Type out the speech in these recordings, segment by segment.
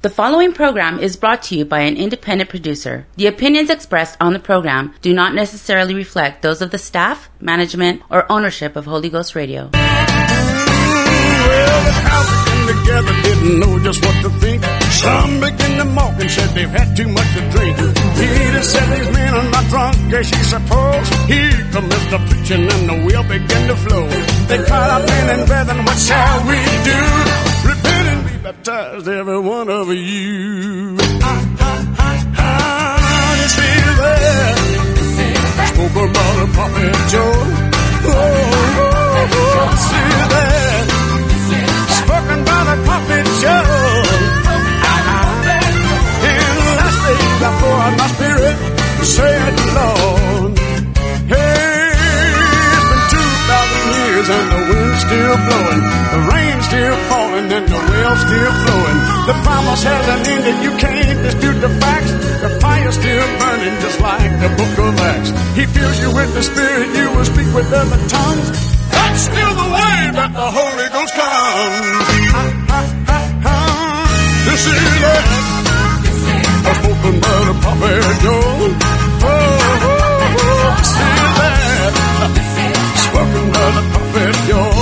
The following program is brought to you by an independent producer. The opinions expressed on the program do not necessarily reflect those of the staff, management, or ownership of Holy Ghost Radio. Well. Some to mock and said they've had too much to drink. Peter said these men are not drunk, as. Here comes the preaching and the wheel to flow. They cried out, men and brethren, what shall we do? Baptized, every one of you. Ah, ah, ah, you see that? Spoke about a prophet Joel. Oh, oh, oh, see that? Spoken by the prophet Joel. In the last days I pour out my spirit, said Lord. Hey, it's been 2,000 years and the wind's still blowing, the rain's still falling and the well's still flowing. The promise hasn't ended, you can't dispute the facts. The fire's still burning just like the book of Acts. He fills you with the spirit, you will speak with other tongues. That's still the way that the Holy Ghost comes. Ah, ah, ah, ah. This is it. A spoken by the prophet Joel. Oh, oh, oh, this is it. Spoken by the prophet Joel.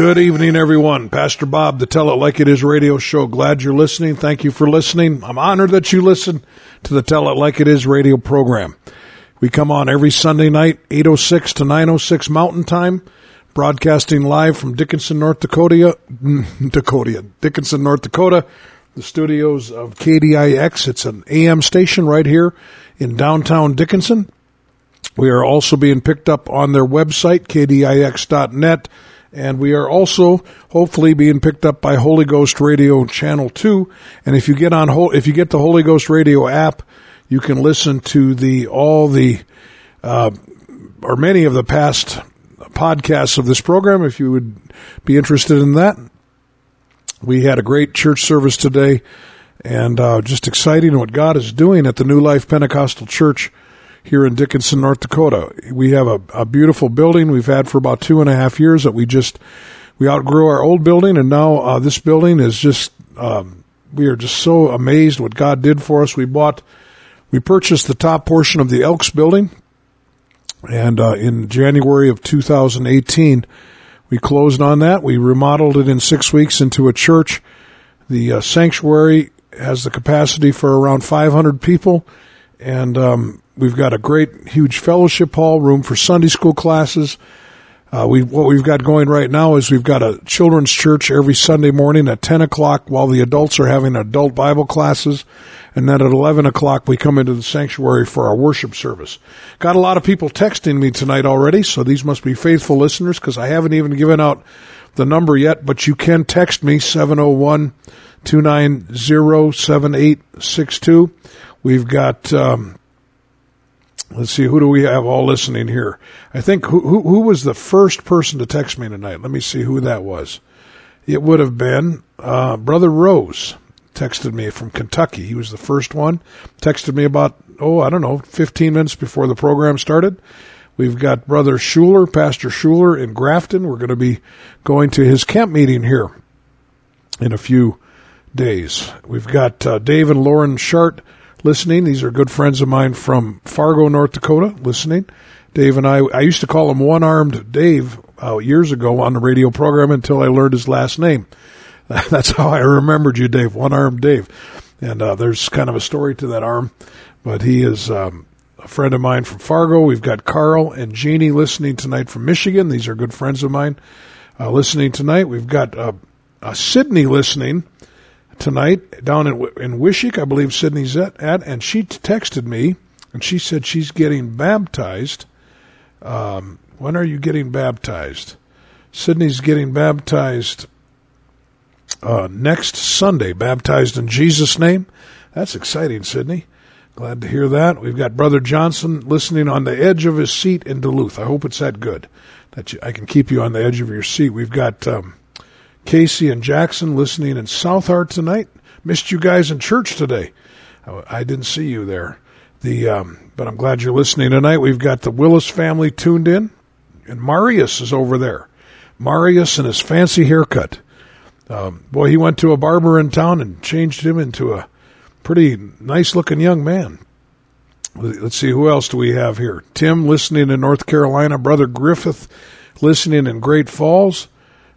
Good evening, everyone. Pastor Bob, the Tell It Like It Is radio show. Glad you're listening. Thank you for listening. I'm honored that you listen to the Tell It Like It Is radio program. We come on every Sunday night, 806 to 906 Mountain Time, broadcasting live from Dickinson, North Dakota, mm, Dakota, Dickinson, North Dakota, the studios of KDIX. It's an AM station right here in downtown Dickinson. We are also being picked up on their website, kdix.net, and we are also hopefully being picked up by Holy Ghost Radio Channel 2. And if you get on, if you get the Holy Ghost Radio app, you can listen to the, all the, uh, or many of the past podcasts of this program if you would be interested in that. We had a great church service today and uh, just exciting what God is doing at the New Life Pentecostal Church here in Dickinson, North Dakota. We have a, a beautiful building we've had for about two and a half years that we just we outgrew our old building, and now uh, this building is just um, we are just so amazed what God did for us. We bought we purchased the top portion of the Elks building, and uh, in January of 2018, we closed on that. We remodeled it in six weeks into a church. The uh, sanctuary has the capacity for around 500 people, and um, we've got a great, huge fellowship hall, room for Sunday school classes. Uh, we what we've got going right now is we've got a children's church every Sunday morning at ten o'clock, while the adults are having adult Bible classes, and then at eleven o'clock we come into the sanctuary for our worship service. Got a lot of people texting me tonight already, so these must be faithful listeners because I haven't even given out the number yet, but you can text me seven zero one two nine zero seven eight six two. We've got. Um, Let's see, who do we have all listening here? I think who, who, who was the first person to text me tonight? Let me see who that was. It would have been uh, Brother Rose texted me from Kentucky. He was the first one. Texted me about oh I don't know 15 minutes before the program started. We've got Brother Schuler, Pastor Schuler in Grafton. We're going to be going to his camp meeting here in a few days. We've got uh, Dave and Lauren Shart listening. These are good friends of mine from Fargo, North Dakota, listening. Dave and I, I used to call him One Armed Dave uh, years ago on the radio program until I learned his last name. That's how I remembered you, Dave, One Armed Dave. and uh, there's kind of a story to that arm. But he is um, a friend of mine from Fargo. We've got Carl and Jeannie listening tonight from Michigan. These are good friends of mine uh, listening tonight. We've got uh, uh, Sydney listening tonight down in in Wishek, I believe Sydney's at, at, and she texted me and she said she's getting baptized. Um, when are you getting baptized? Sydney's getting baptized uh, next Sunday, baptized in Jesus' name. That's exciting, Sydney. Glad to hear that. We've got Brother Johnson listening on the edge of his seat in Duluth. I hope it's that good that you, I can keep you on the edge of your seat. We've got um, Casey and Jackson listening in Southard tonight. Missed you guys in church today. I, I didn't see you there. The um, but I'm glad you're listening tonight. We've got the Willis family tuned in, and Marius is over there. Marius and his fancy haircut. Um, boy, he went to a barber in town and changed him into a pretty nice looking young man. Let's see, who else do we have here? Tim listening in North Carolina, Brother Griffith listening in Great Falls.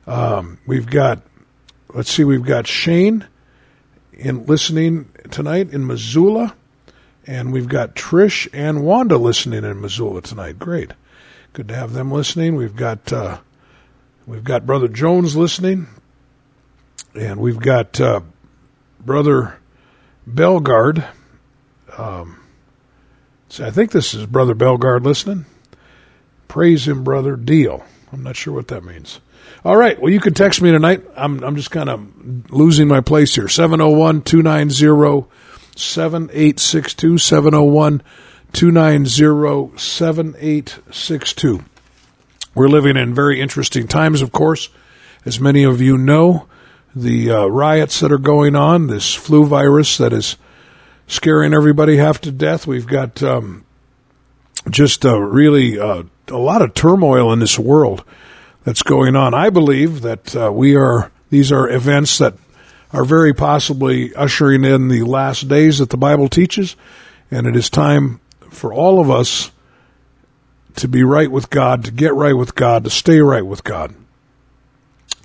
Um, we've got, let's see, we've got Shane in listening tonight in Missoula, and we've got Trish and Wanda listening in Missoula tonight. Great, good to have them listening. We've got uh, we've got Brother Jones listening, and we've got uh, Brother Belgard. Um, so I think this is Brother Belgard listening. Praise him, brother. Deal. I'm not sure what that means. All right. Well, you can text me tonight. I'm I'm just kind of losing my place here. 701-290-7862 701-290-7862. We're living in very interesting times, of course. As many of you know, the uh, riots that are going on, this flu virus that is scaring everybody half to death. We've got um, just uh, really uh, a lot of turmoil in this world that's going on. I believe that uh, we are these are events that are very possibly ushering in the last days that the Bible teaches, and it is time for all of us to be right with God, to get right with God, to stay right with God.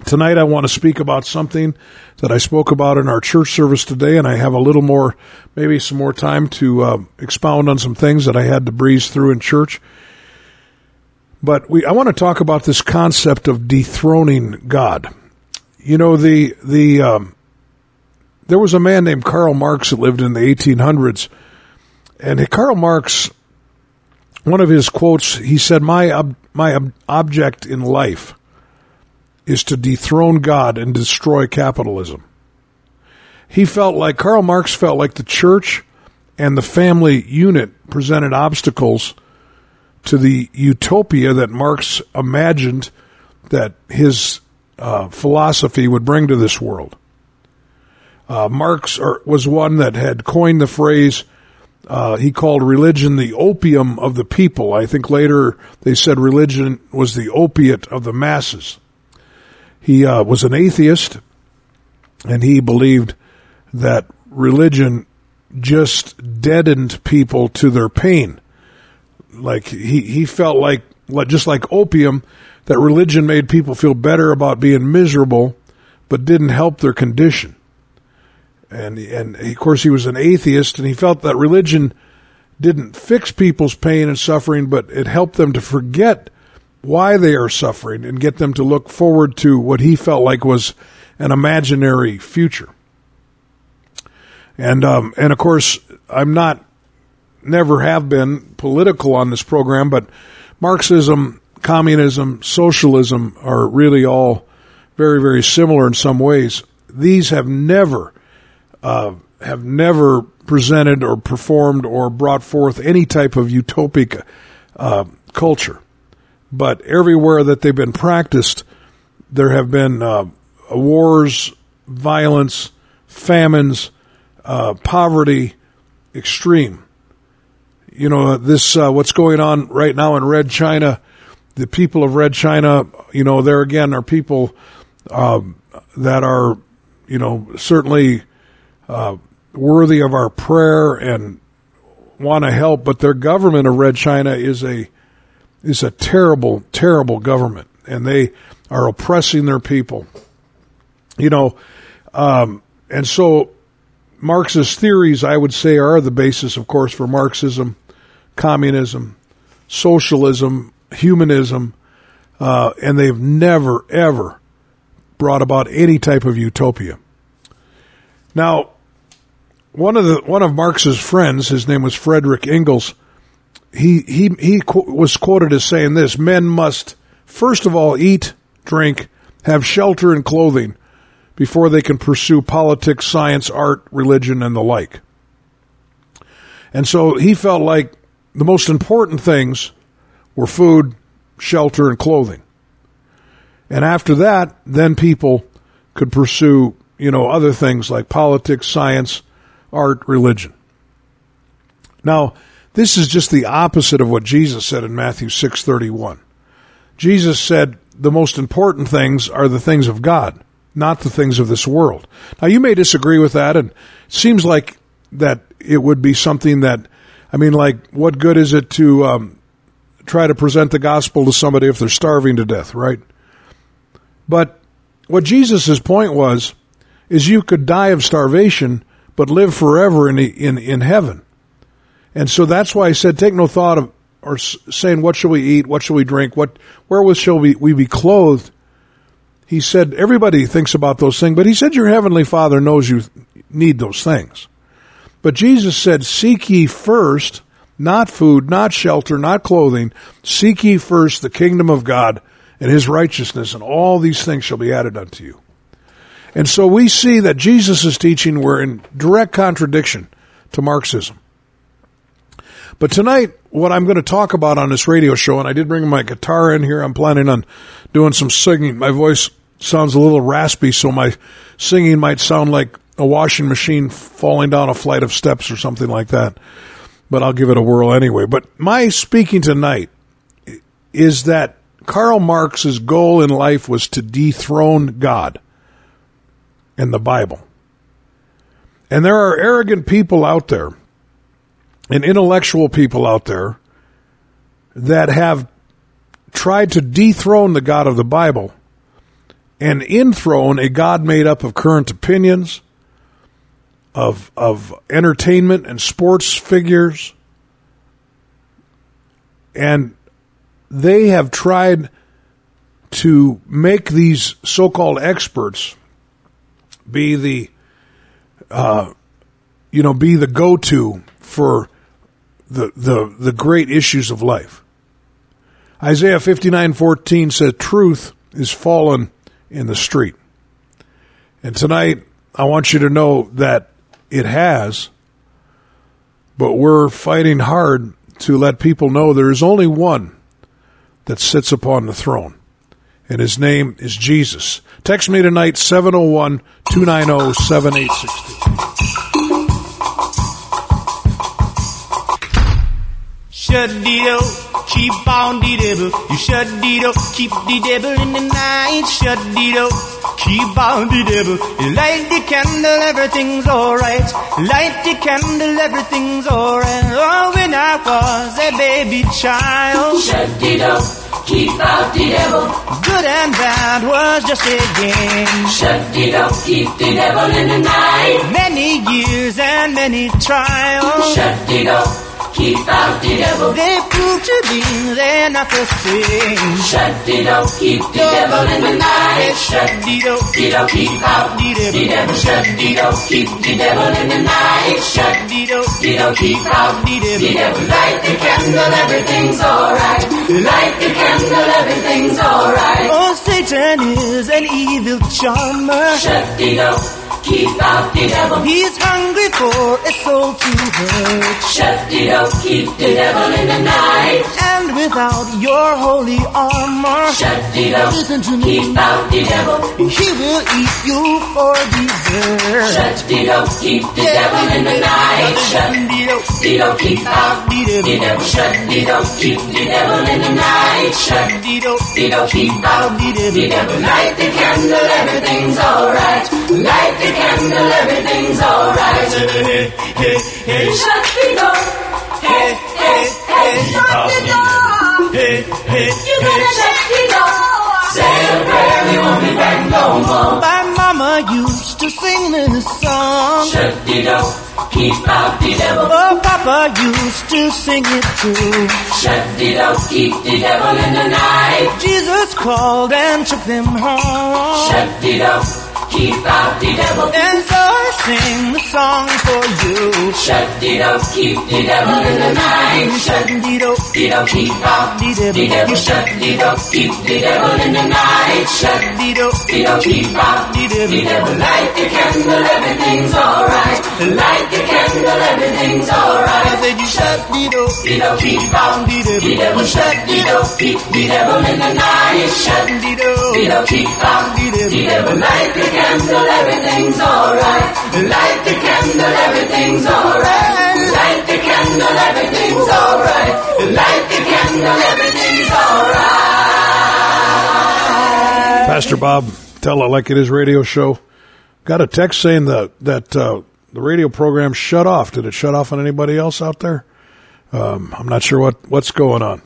Tonight I want to speak about something that I spoke about in our church service today, and I have a little more, maybe some more time to uh, expound on some things that I had to breeze through in church. But we, I want to talk about this concept of dethroning God. You know, the the um, there was a man named Karl Marx that lived in the 1800s, and Karl Marx, one of his quotes, he said, "My ob- my ob- object in life." is to dethrone God and destroy capitalism. He felt like, Karl Marx felt like the church and the family unit presented obstacles to the utopia that Marx imagined that his uh, philosophy would bring to this world. Uh, Marx was one that had coined the phrase, uh, he called religion the opium of the people. I think later they said religion was the opiate of the masses. He uh, was an atheist, and he believed that religion just deadened people to their pain. Like he, he felt like, just like opium, that religion made people feel better about being miserable, but didn't help their condition. And and of course he was an atheist, and he felt that religion didn't fix people's pain and suffering, but it helped them to forget why they are suffering and get them to look forward to what he felt like was an imaginary future. And um, and of course, I'm not, never have been political on this program, but Marxism, communism, socialism are really all very very similar in some ways. These have never uh, have never presented or performed or brought forth any type of utopic uh, culture but everywhere that they've been practiced, there have been uh, wars, violence, famines, uh, poverty, extreme. You know, this, uh, what's going on right now in Red China, the people of Red China, you know, there again are people um, that are, you know, certainly uh, worthy of our prayer and want to help, but their government of Red China is a is a terrible, terrible government, and they are oppressing their people. You know, um, and so Marxist theories, I would say, are the basis, of course, for Marxism, communism, socialism, humanism, uh, and they've never, ever brought about any type of utopia. Now, one of the one of Marx's friends, his name was Frederick Engels. He he he qu- was quoted as saying this: "Men must first of all eat, drink, have shelter and clothing before they can pursue politics, science, art, religion, and the like." And so he felt like the most important things were food, shelter, and clothing. And after that, then people could pursue, you know, other things like politics, science, art, religion. Now, this is just the opposite of what Jesus said in Matthew 6:31. Jesus said the most important things are the things of God, not the things of this world. Now, you may disagree with that and it seems like that it would be something that I mean like what good is it to um, try to present the gospel to somebody if they're starving to death, right? But what Jesus' point was is you could die of starvation but live forever in in in heaven. And so that's why I said take no thought of or saying what shall we eat, what shall we drink, what where shall we, we be clothed. He said everybody thinks about those things, but he said your heavenly Father knows you need those things. But Jesus said seek ye first not food, not shelter, not clothing, seek ye first the kingdom of God and his righteousness, and all these things shall be added unto you. And so we see that Jesus' teaching were in direct contradiction to Marxism. But tonight, what I'm going to talk about on this radio show, and I did bring my guitar in here, I'm planning on doing some singing. My voice sounds a little raspy, so my singing might sound like a washing machine falling down a flight of steps or something like that. But I'll give it a whirl anyway. But my speaking tonight is that Karl Marx's goal in life was to dethrone God and the Bible. And there are arrogant people out there and intellectual people out there that have tried to dethrone the God of the Bible and enthrone a God made up of current opinions, of of entertainment and sports figures, and they have tried to make these so-called experts be the uh, you know be the go-to for the the the great issues of life. Isaiah 59:14 said truth is fallen in the street. And tonight I want you to know that it has but we're fighting hard to let people know there is only one that sits upon the throne. And his name is Jesus. Text me tonight, 701 290 7862. Shut the door, keep on the devil. You shut the door, keep the devil in the night. Shut the door, keep on the devil. You light the candle, everything's alright. Light the candle, everything's alright. Oh, when I was a baby child. Shut the door, keep out the devil. Good and bad was just a game. Shut the door, keep the devil in the night. Many years and many trials. Shut the door, keep out the devil. They prove to be they're not the same. Shut the door, keep the devil in the night. Shut the door, the door, keep out the the devil. Shut the door, keep the devil in the night. Shut the door, the door, keep out the the devil. devil. Light the candle, everything's alright. Light the candle, everything's alright. Oh, Satan is an evil charmer. Shut the door, keep out the devil. He's hungry for a soul to hurt. Shut the door, keep the devil in the night. And without your holy armor, Shut the door, listen to me. keep out the devil. He will eat you for dessert. Shut the door, keep the devil in the night. Shut the door, the door, keep out the the devil. devil. Shut the door, keep the devil in the night. Shut the door, the door, keep out the the devil. Devil. Light the candle, everything's alright. Light the candle, everything's alright. Hey, hey, hey, Shut the door. Hey, hey, hey, shut the door. hey, hey, You better shut the door. Say a prayer, we won't be back no more. My Papa used to sing this song. Shut-de-do, keep out the devil. Oh, Papa used to sing it too. Shut-de-do, keep the devil in the night. Jesus called and took them home. Shut-de-do, keep out the devil. And so I sing the song for you. Shut-de-do, keep the devil in the night. Shut-de-do, Shut-de-do, keep out the the devil. devil. Shut-de-do, keep the devil in the night. Shut-de-do, Shut-de-do, keep out the the devil. Light the candle, everything's alright. Light the candle, everything's I alright. said you shut-de-do, Shut-de-do, keep out the the devil. devil. Shut-de-do, keep the devil in the night. Shut-de-do, Shut-de-do, keep out the the devil. Light the candle, everything's alright. Light the candle, everything's alright. Light the candle, everything's alright. Light the candle, everything's alright. Pastor Bob, tell it like it is radio show. Got a text saying that that uh, the radio program shut off. Did it shut off on anybody else out there? Um, I'm not sure what what's going on.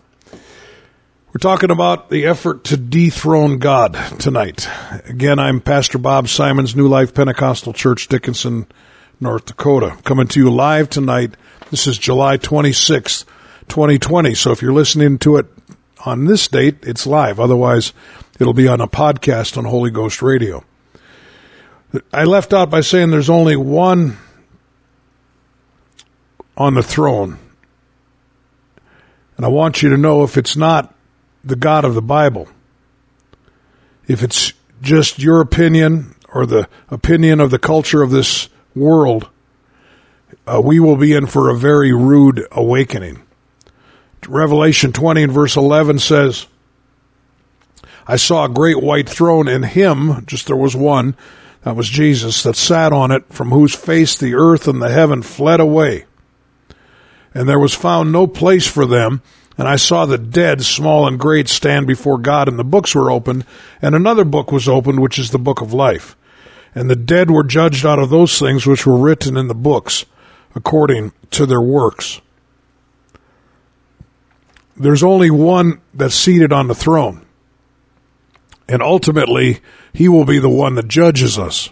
We're talking about the effort to dethrone God tonight. Again, I'm Pastor Bob Simons, New Life Pentecostal Church, Dickinson, North Dakota, coming to you live tonight. This is July 26th, 2020. So if you're listening to it on this date, it's live. Otherwise, it'll be on a podcast on Holy Ghost Radio. I left out by saying there's only one on the throne. And I want you to know if it's not the God of the Bible, if it's just your opinion or the opinion of the culture of this world, uh, we will be in for a very rude awakening. Revelation 20 and verse 11 says, I saw a great white throne in him, just there was one, that was Jesus, that sat on it, from whose face the earth and the heaven fled away. And there was found no place for them. And I saw the dead, small and great, stand before God, and the books were opened, and another book was opened, which is the book of life. And the dead were judged out of those things which were written in the books, according to their works. There's only one that's seated on the throne. And ultimately, he will be the one that judges us.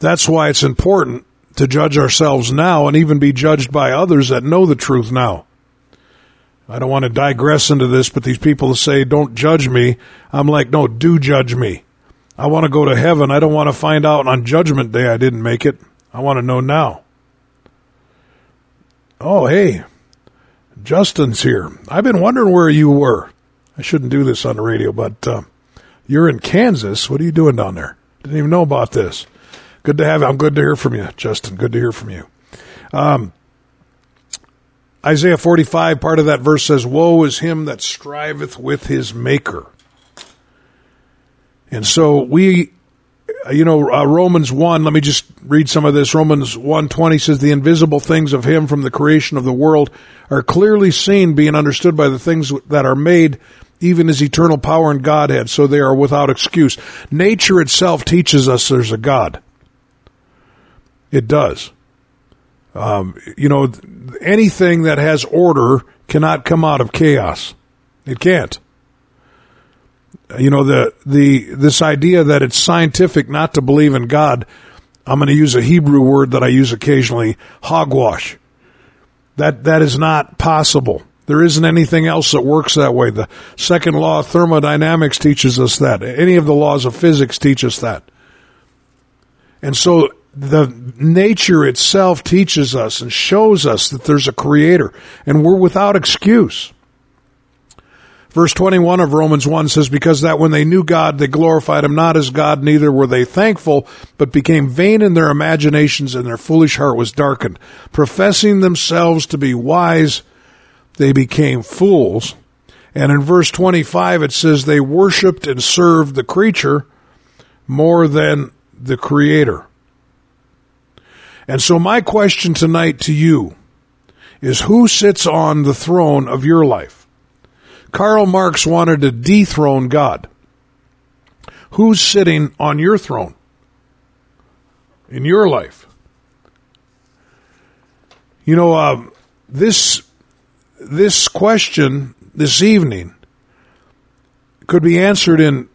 That's why it's important to judge ourselves now and even be judged by others that know the truth now. I don't want to digress into this, but these people say, don't judge me. I'm like, no, do judge me. I want to go to heaven. I don't want to find out on judgment day I didn't make it. I want to know now. Oh, hey, Justin's here. I've been wondering where you were. I shouldn't do this on the radio, but uh, you're in Kansas. What are you doing down there? Didn't even know about this. Good to have you. I'm good to hear from you, Justin. Good to hear from you. Um, Isaiah 45, part of that verse says, Woe is him that striveth with his maker. And so we, you know, uh, Romans 1, let me just read some of this. Romans 1.20 says, The invisible things of him from the creation of the world are clearly seen, being understood by the things that are made, even his eternal power and Godhead, so they are without excuse. Nature itself teaches us there's a God. It does. Um, you know, anything that has order cannot come out of chaos. It can't. You know, the, the, this idea that it's scientific not to believe in God, I'm going to use a Hebrew word that I use occasionally, hogwash. That, that is not possible. There isn't anything else that works that way. The second law of thermodynamics teaches us that. Any of the laws of physics teach us that. And so the nature itself teaches us and shows us that there's a creator and we're without excuse. Verse 21 of Romans 1 says, Because that when they knew God, they glorified him not as God, neither were they thankful, but became vain in their imaginations, and their foolish heart was darkened. Professing themselves to be wise, they became fools. And in verse 25 it says, They worshiped and served the creature more than the creator. And so my question tonight to you is who sits on the throne of your life? Karl Marx wanted to dethrone God. Who's sitting on your throne? In your life? You know, uh, this, this question this evening could be answered in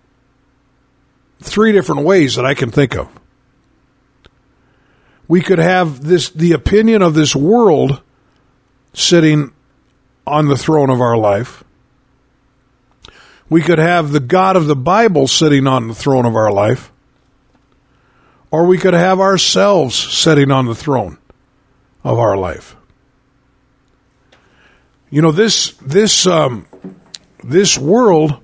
three different ways that I can think of. We could have this the opinion of this world sitting on the throne of our life. We could have the God of the Bible sitting on the throne of our life. Or we could have ourselves sitting on the throne of our life. You know, this, this, um, this world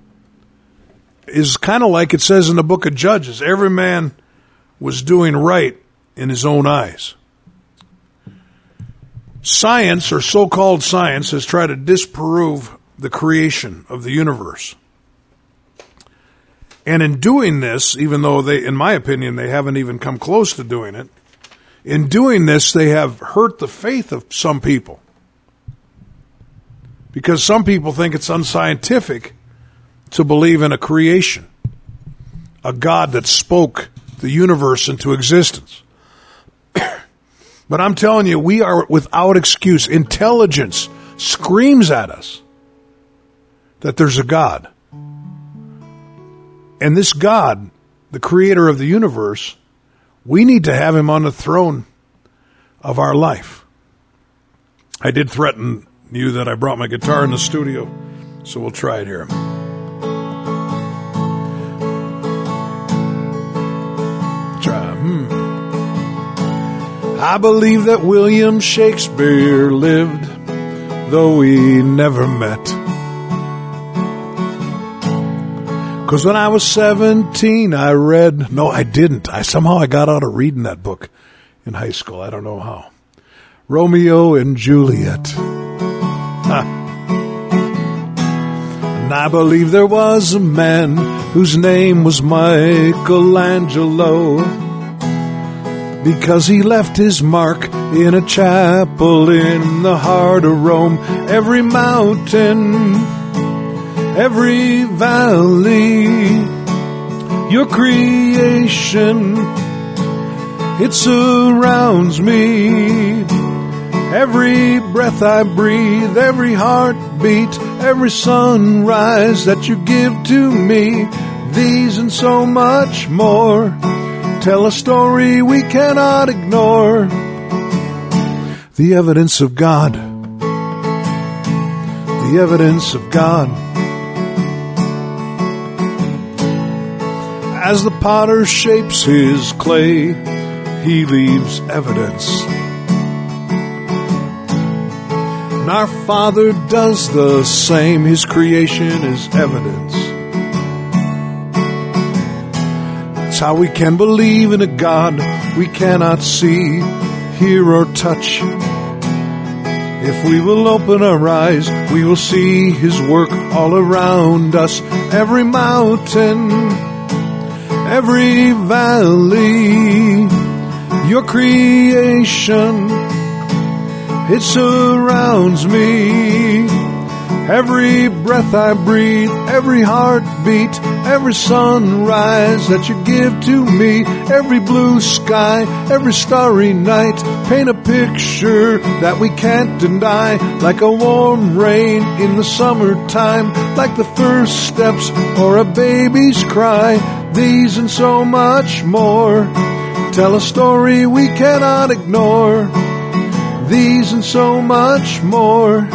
is kind of like it says in the book of Judges. Every man was doing right in his own eyes. Science, or so called science, has tried to disprove the creation of the universe. And in doing this, even though they, in my opinion, they haven't even come close to doing it, in doing this, they have hurt the faith of some people. Because some people think it's unscientific to believe in a creation, a God that spoke the universe into existence. but I'm telling you, we are without excuse. Intelligence screams at us that there's a God. And this God, the creator of the universe, we need to have him on the throne of our life. I did threaten you that I brought my guitar in the studio, so we'll try it here. I believe that William Shakespeare lived, though we never met. Cause when I was 17, I read, no, I didn't. I somehow I got out of reading that book in high school. I don't know how. Romeo and Juliet. And I believe there was a man whose name was Michelangelo because he left his mark in a chapel in the heart of Rome. Every mountain, every valley, your creation, it surrounds me. Every breath I breathe, every heartbeat, every sunrise that you give to me, these and so much more tell a story we cannot ignore. The evidence of God. The evidence of God. As the potter shapes his clay, he leaves evidence. And our Father does the same. His creation is evidence. How we can believe in a God we cannot see, hear, or touch. If we will open our eyes, we will see His work all around us. Every mountain, every valley, your creation, it surrounds me. Every breath I breathe, every heartbeat, every sunrise that you give to me, every blue sky, every starry night, paint a picture that we can't deny, like a warm rain in the summertime, like the first steps or a baby's cry, these and so much more. Tell a story we cannot ignore. These and so much more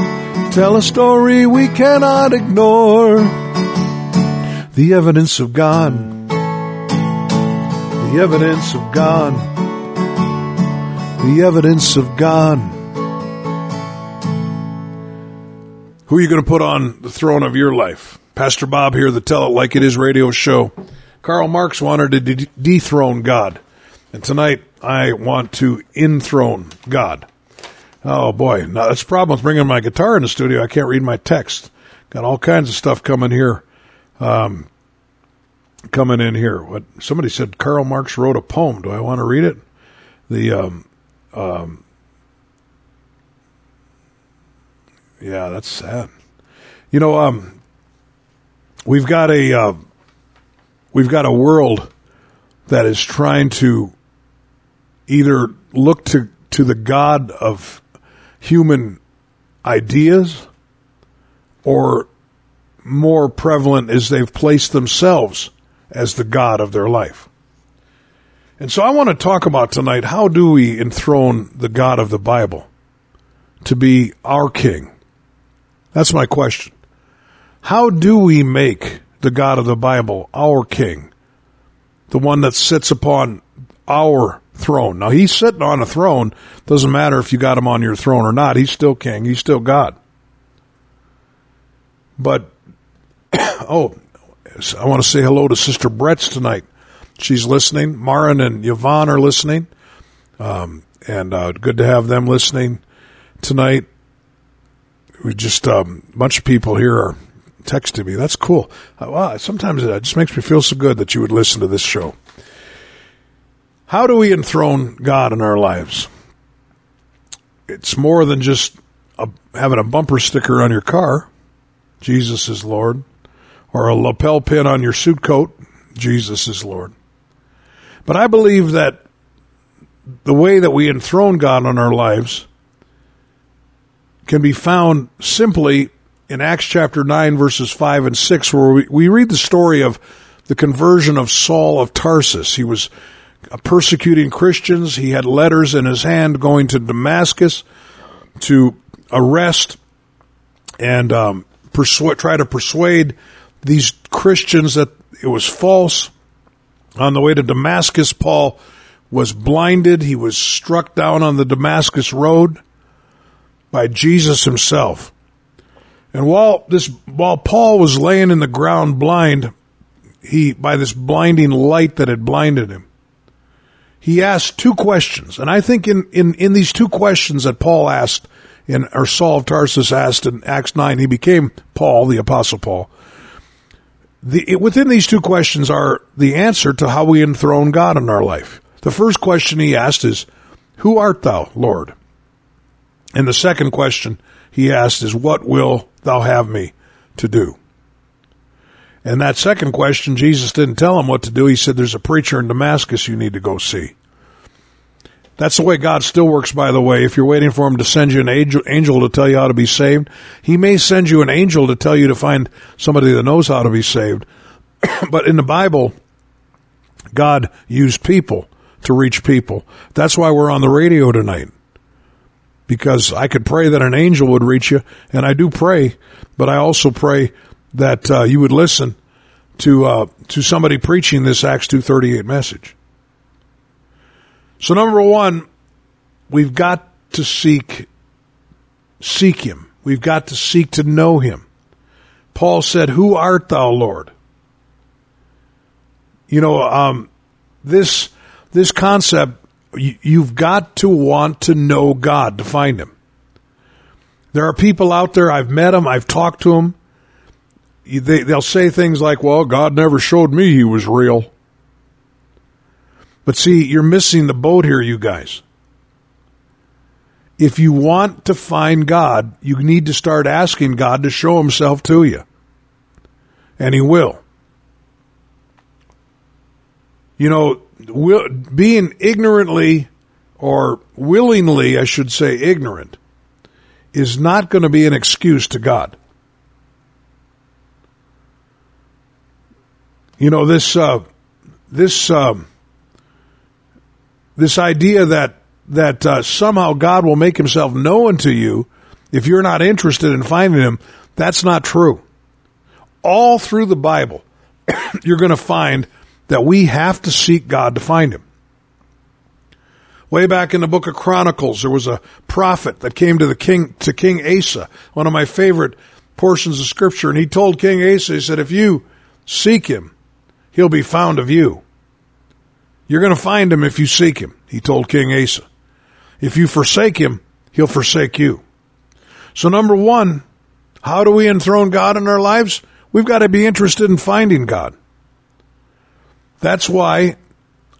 tell a story we cannot ignore. The evidence of God. The evidence of God. The evidence of God. Who are you going to put on the throne of your life? Pastor Bob here, the Tell It Like It Is radio show. Karl Marx wanted to de- dethrone God. And tonight I want to enthrone God. Oh boy, now that's the problem with bringing my guitar in the studio. I can't read my text. Got all kinds of stuff coming here, um, coming in here. What somebody said? Karl Marx wrote a poem. Do I want to read it? The um, um, yeah, that's sad. You know, um, we've got a uh, we've got a world that is trying to either look to to the God of human ideas or more prevalent is they've placed themselves as the God of their life. And so I want to talk about tonight how do we enthrone the God of the Bible to be our king? That's my question. How do we make the God of the Bible our king? The one that sits upon our throne. Now he's sitting on a throne. Doesn't matter if you got him on your throne or not. He's still king. He's still God. But, oh, I want to say hello to Sister Brett's tonight. She's listening. Marin and Yvonne are listening. Um, and uh, good to have them listening tonight. We just, um, a bunch of people here are texting me. That's cool. Uh, sometimes it just makes me feel so good that you would listen to this show. How do we enthrone God in our lives? It's more than just a, having a bumper sticker on your car, Jesus is Lord, or a lapel pin on your suit coat, Jesus is Lord. But I believe that the way that we enthrone God in our lives can be found simply in Acts chapter 9, verses 5 and 6, where we, we read the story of the conversion of Saul of Tarsus. He was persecuting Christians. He had letters in his hand going to Damascus to arrest and um, persuade, try to persuade these Christians that it was false. On the way to Damascus, Paul was blinded. He was struck down on the Damascus road by Jesus himself. And while this, while Paul was laying in the ground blind, he, by this blinding light that had blinded him, he asked two questions. And I think in, in, in these two questions that Paul asked, in, or Saul of Tarsus asked in Acts 9, he became Paul, the apostle Paul. The, within these two questions are the answer to how we enthrone God in our life. The first question he asked is, Who art thou, Lord? And the second question he asked is, What will thou have me to do? And that second question, Jesus didn't tell him what to do. He said, There's a preacher in Damascus you need to go see. That's the way God still works, by the way. If you're waiting for him to send you an angel, angel to tell you how to be saved, he may send you an angel to tell you to find somebody that knows how to be saved. but in the Bible, God used people to reach people. That's why we're on the radio tonight because I could pray that an angel would reach you, and I do pray, but I also pray that uh, you would listen to uh, to somebody preaching this Acts two thirty eight message. So number one, we've got to seek seek Him. We've got to seek to know Him. Paul said, "Who art thou, Lord?" You know, um, this this concept you've got to want to know God to find Him. There are people out there, I've met them, I've talked to them. They, they'll say things like, well, God never showed me He was real. But see, you're missing the boat here, you guys. If you want to find God, you need to start asking God to show Himself to you. And He will. You know, being ignorantly or willingly, I should say, ignorant is not going to be an excuse to God. You know this uh, this um, this idea that that uh, somehow God will make Himself known to you if you're not interested in finding Him. That's not true. All through the Bible, you're going to find that we have to seek God to find him. Way back in the book of Chronicles, there was a prophet that came to the king, to King Asa, one of my favorite portions of scripture, and he told King Asa, he said, if you seek him, he'll be found of you. You're going to find him if you seek him, he told King Asa. If you forsake him, he'll forsake you. So number one, how do we enthrone God in our lives? We've got to be interested in finding God. That's why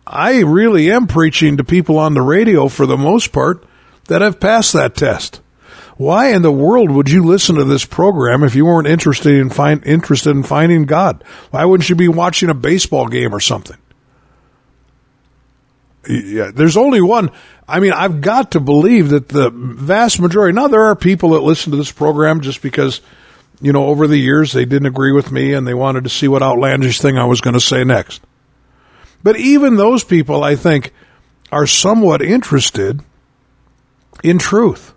I really am preaching to people on the radio for the most part that have passed that test. Why in the world would you listen to this program if you weren't interested in find interested in finding God? Why wouldn't you be watching a baseball game or something? Yeah, there's only one. I mean, I've got to believe that the vast majority. Now, there are people that listen to this program just because you know, over the years, they didn't agree with me and they wanted to see what outlandish thing I was going to say next. But even those people, I think, are somewhat interested in truth.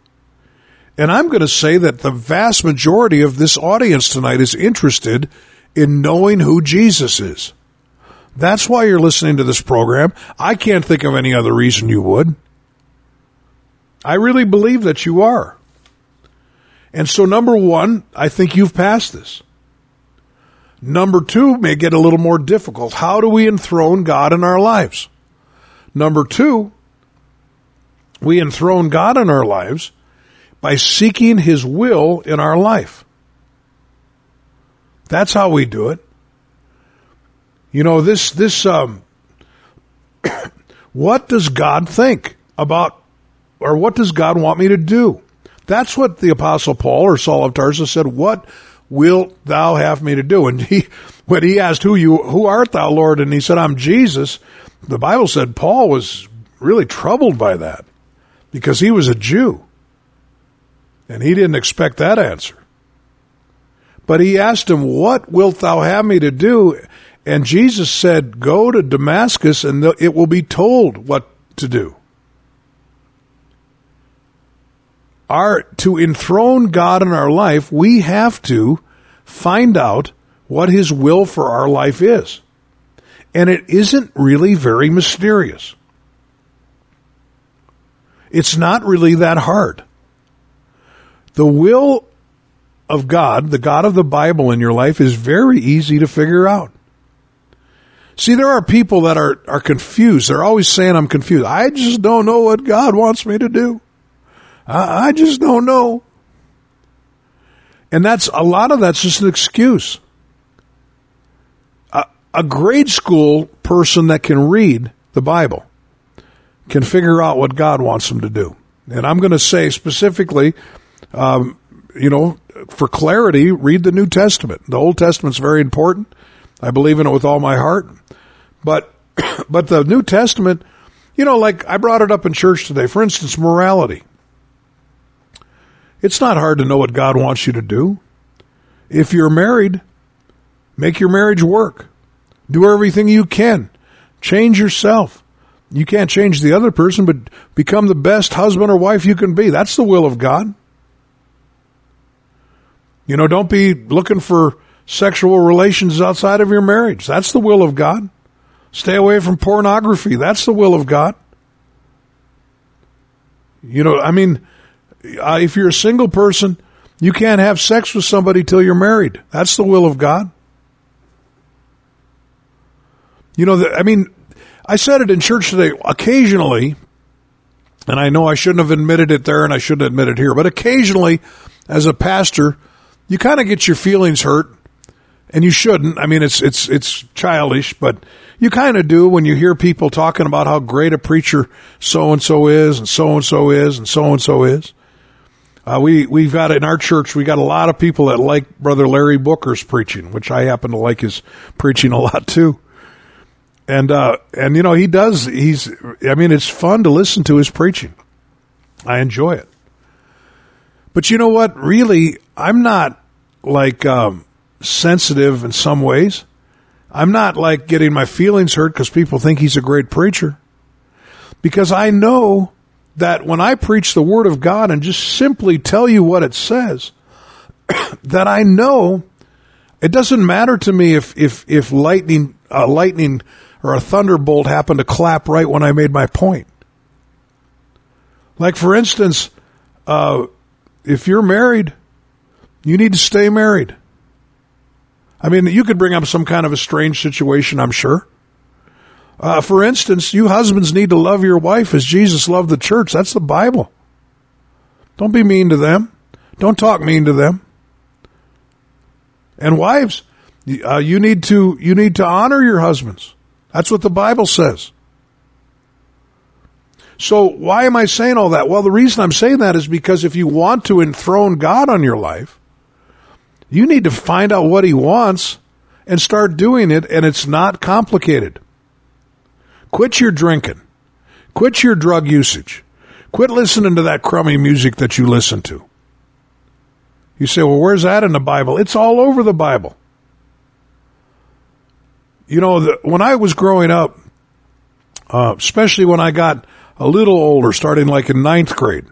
And I'm going to say that the vast majority of this audience tonight is interested in knowing who Jesus is. That's why you're listening to this program. I can't think of any other reason you would. I really believe that you are. And so, number one, I think you've passed this. Number two may get a little more difficult. How do we enthrone God in our lives? Number two, we enthrone God in our lives by seeking His will in our life. That's how we do it. You know, this, this, um, what does God think about, or what does God want me to do? That's what the apostle Paul or Saul of Tarsus said, what wilt thou have me to do? And he, when he asked who you, who art thou, Lord? And he said, I'm Jesus. The Bible said Paul was really troubled by that because he was a Jew. And he didn't expect that answer. But he asked him, what wilt thou have me to do? And Jesus said, go to Damascus and it will be told what to do. our to enthrone God in our life, we have to find out what his will for our life is. And it isn't really very mysterious. It's not really that hard. The will of God, the God of the Bible in your life is very easy to figure out. See, there are people that are, are confused. They're always saying, I'm confused. I just don't know what God wants me to do. I, I just don't know. And that's a lot of that's just an excuse. A, a grade school person that can read the Bible can figure out what God wants them to do. And I'm going to say specifically, um, you know, for clarity, read the New Testament. The Old Testament's very important. I believe in it with all my heart. But, but the New Testament, you know, like I brought it up in church today. For instance, morality. It's not hard to know what God wants you to do. If you're married, make your marriage work. Do everything you can. Change yourself. You can't change the other person, but become the best husband or wife you can be. That's the will of God. You know, don't be looking for sexual relations outside of your marriage. That's the will of God. Stay away from pornography. That's the will of God. You know, I mean, if you're a single person, you can't have sex with somebody till you're married. That's the will of God. You know, I mean, I said it in church today. Occasionally, and I know I shouldn't have admitted it there and I shouldn't admit it here, but occasionally, as a pastor, you kind of get your feelings hurt, and you shouldn't. I mean, it's it's it's childish, but you kind of do when you hear people talking about how great a preacher so and so is, and so and so is, and so and so is. Uh, we we've got in our church we got a lot of people that like Brother Larry Booker's preaching, which I happen to like his preaching a lot too. And uh, and you know he does he's I mean it's fun to listen to his preaching. I enjoy it. But you know what? Really, I'm not like um, sensitive in some ways. I'm not like getting my feelings hurt because people think he's a great preacher. Because I know that when I preach the Word of God and just simply tell you what it says, that I know it doesn't matter to me if if if lightning uh, lightning or a thunderbolt happened to clap right when I made my point. Like for instance, uh, if you're married, you need to stay married. I mean, you could bring up some kind of a strange situation, I'm sure. Uh, for instance, you husbands need to love your wife as Jesus loved the church. That's the Bible. Don't be mean to them. Don't talk mean to them. And wives, uh, you need to you need to honor your husbands. That's what the Bible says. So why am I saying all that? Well, the reason I'm saying that is because if you want to enthrone God on your life, you need to find out what he wants and start doing it and it's not complicated. Quit your drinking. Quit your drug usage. Quit listening to that crummy music that you listen to. You say, well, where's that in the Bible? It's all over the Bible. You know, the, when I was growing up, uh, especially when I got a little older, starting like in ninth grade,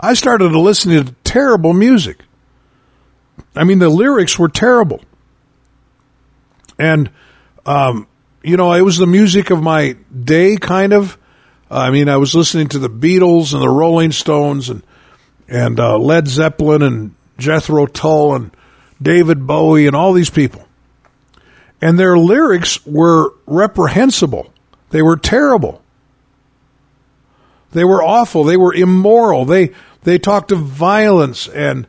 I started to listen to terrible music. I mean, the lyrics were terrible. And, um, you know, it was the music of my day, kind of. I mean, I was listening to the Beatles and the Rolling Stones and, and, uh, Led Zeppelin and Jethro Tull and David Bowie and all these people. And their lyrics were reprehensible. They were terrible. They were awful. They were immoral. They, they talked of violence and,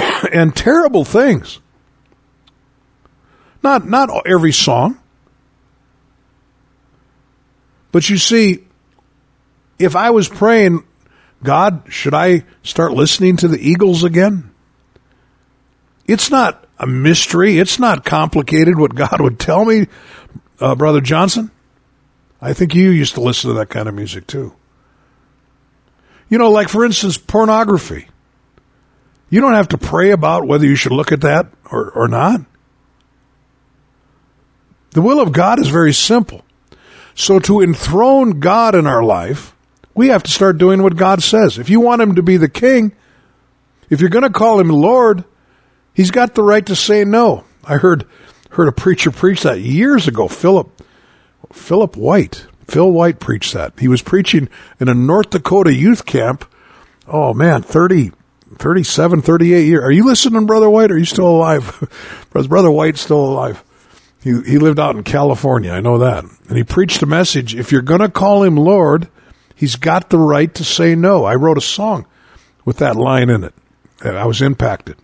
and terrible things. Not, not every song. But you see, if I was praying, God, should I start listening to the Eagles again? It's not a mystery. It's not complicated what God would tell me, uh, Brother Johnson. I think you used to listen to that kind of music too. You know, like for instance, pornography. You don't have to pray about whether you should look at that or, or not. The will of God is very simple. So to enthrone God in our life, we have to start doing what God says. If you want him to be the king, if you're going to call him Lord, he's got the right to say no. I heard heard a preacher preach that years ago, Philip Philip White. Phil White preached that. He was preaching in a North Dakota youth camp. Oh man, 30 37, 38 years. Are you listening, Brother White? Are you still alive? Brother White's still alive. He, he lived out in California. I know that. And he preached a message. If you're going to call him Lord, he's got the right to say no. I wrote a song with that line in it. I was impacted.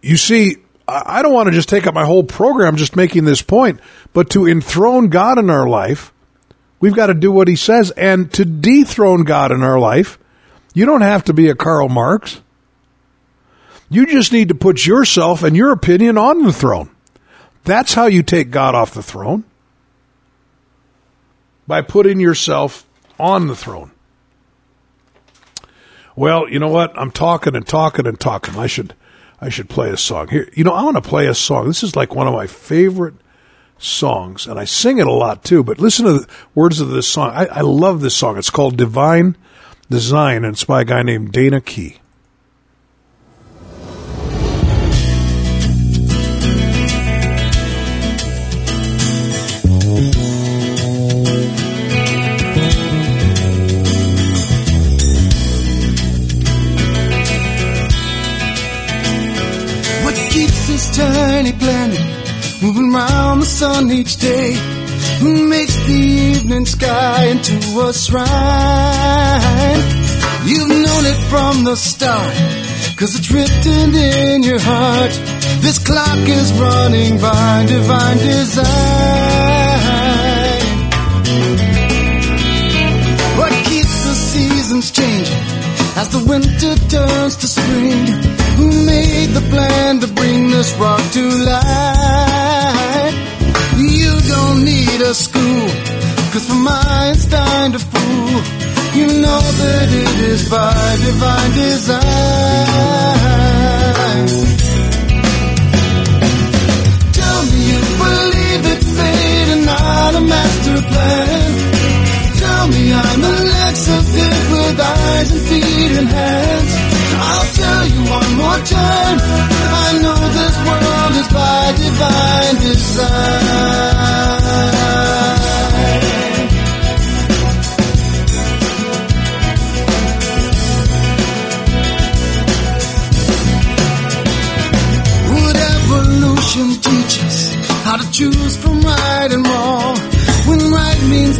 You see, I don't want to just take up my whole program just making this point, but to enthrone God in our life, we've got to do what he says. And to dethrone God in our life, you don't have to be a Karl Marx. You just need to put yourself and your opinion on the throne. That's how you take God off the throne. By putting yourself on the throne. Well, you know what? I'm talking and talking and talking. I should I should play a song. Here, you know, I want to play a song. This is like one of my favorite songs, and I sing it a lot too. But listen to the words of this song. I, I love this song. It's called Divine Design, and it's by a guy named Dana Key. What keeps this tiny planet moving round the sun each day? Who makes the evening sky into a shrine? You've known it from the start, cause it's written in your heart. This clock is running by divine design. What keeps the seasons changing as the winter turns to spring? Who made the plan to bring this rock to life? A school, cause from Einstein to Fool, you know that it is by divine design. Tell me you believe it's fate and not a master plan. Tell me I'm Alexa fit with eyes and feet and hands. I'll tell you one more time. I know this world is by divine design.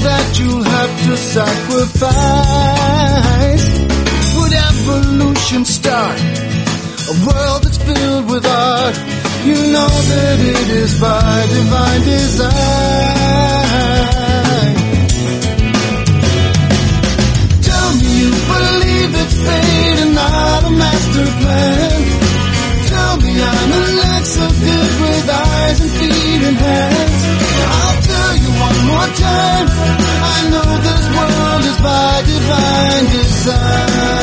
That you'll have to sacrifice. Would evolution start a world that's filled with art? You know that it is by divine design. Tell me you believe it's fate and not a master plan. Tell me I'm Alexa good with eyes and feet and hands. More time. I know this world is by divine design.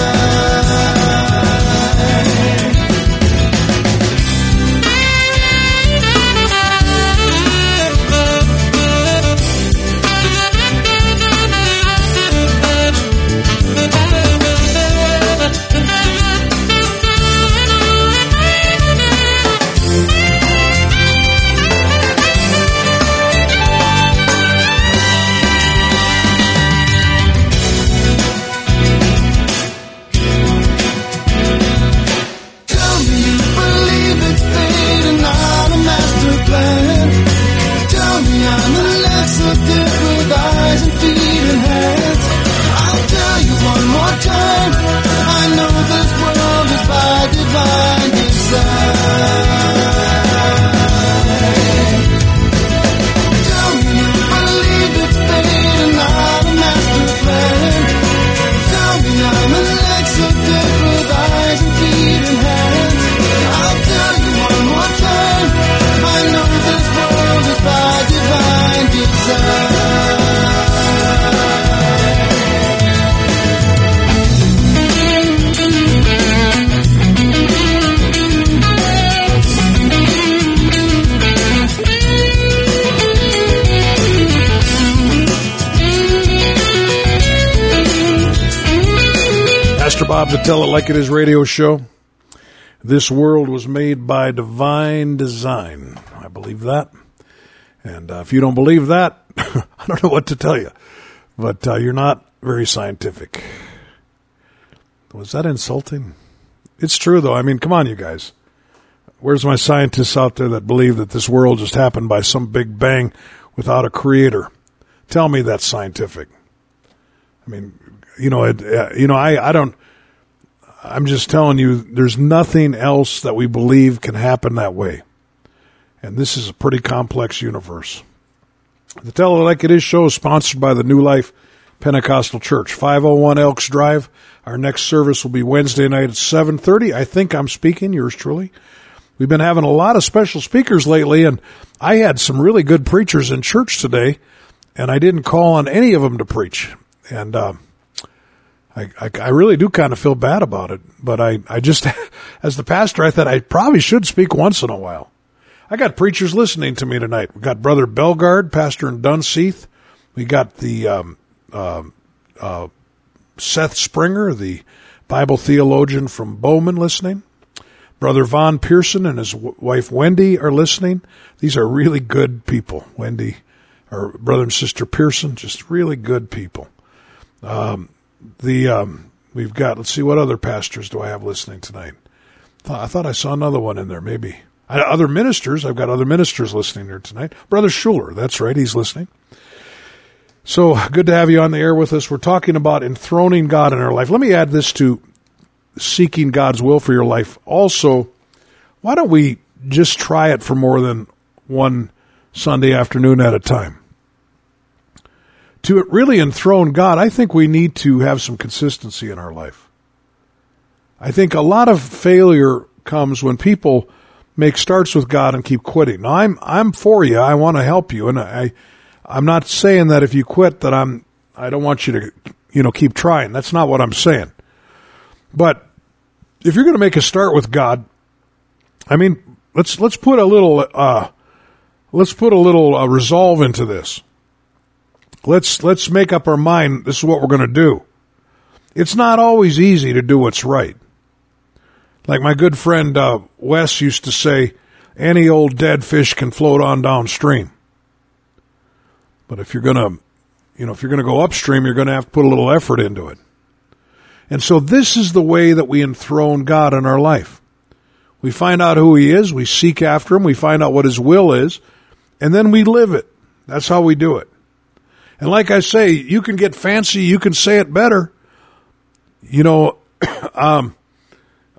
The Tell It Like It Is radio show. This world was made by divine design. I believe that. And uh, if you don't believe that, I don't know what to tell you. But uh, you're not very scientific. Was that insulting? It's true, though. I mean, come on, you guys. Where's my scientists out there that believe that this world just happened by some big bang without a creator? Tell me that's scientific. I mean, you know, it, uh, you know, I, I don't, I'm just telling you, there's nothing else that we believe can happen that way. And this is a pretty complex universe. The Tell It Like It Is show is sponsored by the New Life Pentecostal Church, 501 Elks Drive. Our next service will be Wednesday night at 7.30. I think I'm speaking, yours truly. We've been having a lot of special speakers lately, and I had some really good preachers in church today, and I didn't call on any of them to preach. And, uh, I, I, I really do kind of feel bad about it, but I, I just, as the pastor, I thought I probably should speak once in a while. I got preachers listening to me tonight. We got Brother Belgard, pastor in Dunseith. We got the um, uh, uh, Seth Springer, the Bible theologian from Bowman, listening. Brother Von Pearson and his w- wife Wendy are listening. These are really good people. Wendy, or brother and sister Pearson, just really good people. Um, the um, we've got. Let's see what other pastors do I have listening tonight. I thought I saw another one in there. Maybe I, other ministers. I've got other ministers listening here tonight. Brother Schuler, that's right, he's listening. So good to have you on the air with us. We're talking about enthroning God in our life. Let me add this to seeking God's will for your life. Also, why don't we just try it for more than one Sunday afternoon at a time? To really enthrone God, I think we need to have some consistency in our life. I think a lot of failure comes when people make starts with God and keep quitting. Now I'm I'm for you. I want to help you, and I I'm not saying that if you quit that I'm I don't want you to you know keep trying. That's not what I'm saying. But if you're going to make a start with God, I mean let's let's put a little uh, let's put a little uh, resolve into this. Let's let's make up our mind. This is what we're going to do. It's not always easy to do what's right. Like my good friend uh, Wes used to say, any old dead fish can float on downstream. But if you're going to, you know, if you're going to go upstream, you're going to have to put a little effort into it. And so this is the way that we enthrone God in our life. We find out who He is, we seek after Him, we find out what His will is, and then we live it. That's how we do it. And like I say, you can get fancy, you can say it better. You know, um,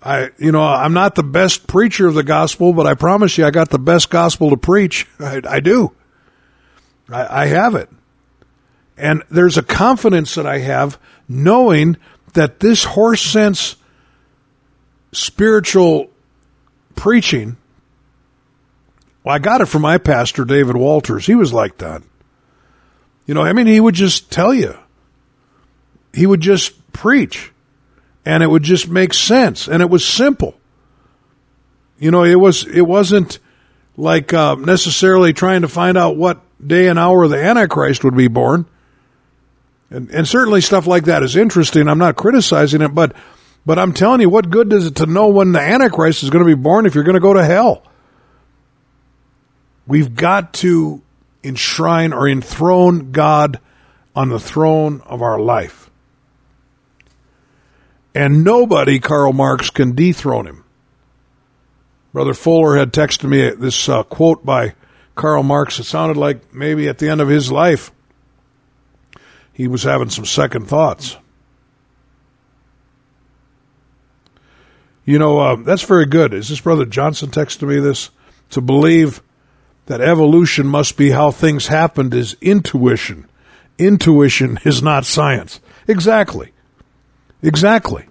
I, you know, I'm not the best preacher of the gospel, but I promise you, I got the best gospel to preach. I, I do. I, I have it. And there's a confidence that I have knowing that this horse sense spiritual preaching, well, I got it from my pastor, David Walters. He was like that. You know, I mean, he would just tell you. He would just preach and it would just make sense and it was simple. You know, it was, it wasn't like uh, necessarily trying to find out what day and hour the Antichrist would be born. And, and certainly stuff like that is interesting. I'm not criticizing it, but, but I'm telling you, what good does it to know when the Antichrist is going to be born if you're going to go to hell? We've got to enshrine or enthrone God on the throne of our life. And nobody, Karl Marx, can dethrone him. Brother Fuller had texted me this uh, quote by Karl Marx. It sounded like maybe at the end of his life, he was having some second thoughts. You know, uh, that's very good. Is this Brother Johnson texted me this? To believe that evolution must be how things happened is intuition. Intuition is not science. Exactly. Exactly.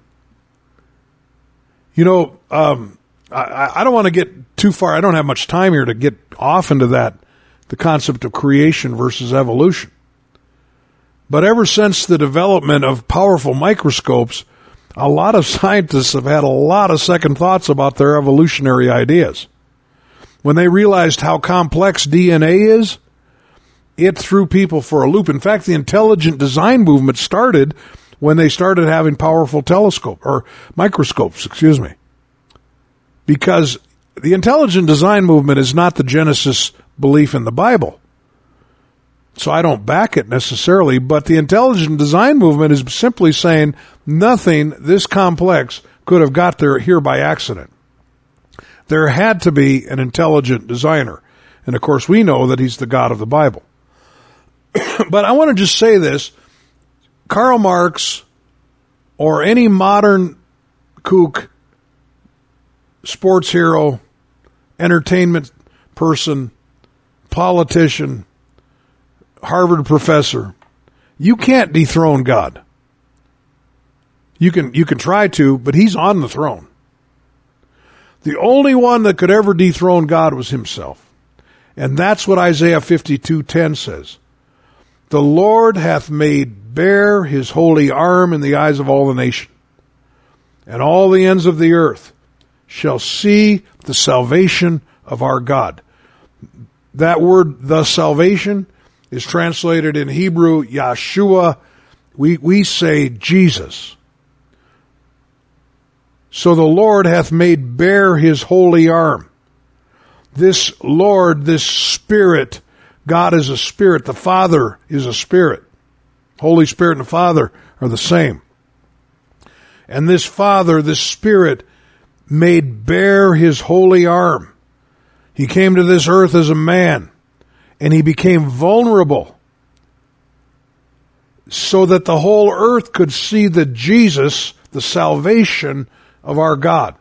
You know, um, I, I don't want to get too far. I don't have much time here to get off into that, the concept of creation versus evolution. But ever since the development of powerful microscopes, a lot of scientists have had a lot of second thoughts about their evolutionary ideas when they realized how complex DNA is, it threw people for a loop. In fact, the intelligent design movement started when they started having powerful telescope or microscopes, excuse me. Because the intelligent design movement is not the Genesis belief in the Bible. So I don't back it necessarily, but the intelligent design movement is simply saying nothing this complex could have got there here by accident. There had to be an intelligent designer. And of course we know that he's the God of the Bible. but I want to just say this. Karl Marx or any modern kook, sports hero, entertainment person, politician, Harvard professor, you can't dethrone God. You can you can try to, but he's on the throne. The only one that could ever dethrone God was himself. And that's what Isaiah 52:10 says. The Lord hath made bare his holy arm in the eyes of all the nation. And all the ends of the earth shall see the salvation of our God. That word, the salvation, is translated in Hebrew, Yeshua. We, we say Jesus. So the Lord hath made bare his holy arm. This Lord, this Spirit, God is a Spirit. The Father is a Spirit. Holy Spirit and the Father are the same. And this Father, this Spirit, made bare his holy arm. He came to this earth as a man and he became vulnerable so that the whole earth could see that Jesus, the salvation of our God.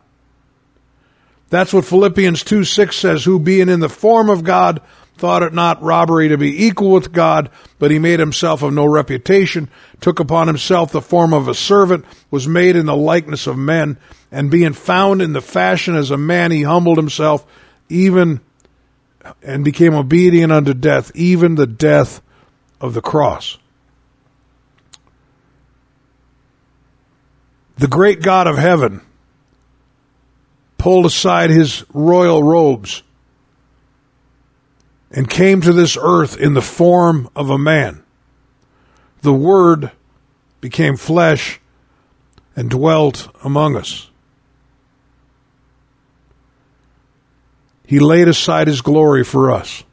That's what Philippians 2 6 says, who being in the form of God, thought it not robbery to be equal with God, but he made himself of no reputation, took upon himself the form of a servant, was made in the likeness of men, and being found in the fashion as a man, he humbled himself, even and became obedient unto death, even the death of the cross. The great God of heaven pulled aside his royal robes and came to this earth in the form of a man. The Word became flesh and dwelt among us. He laid aside his glory for us.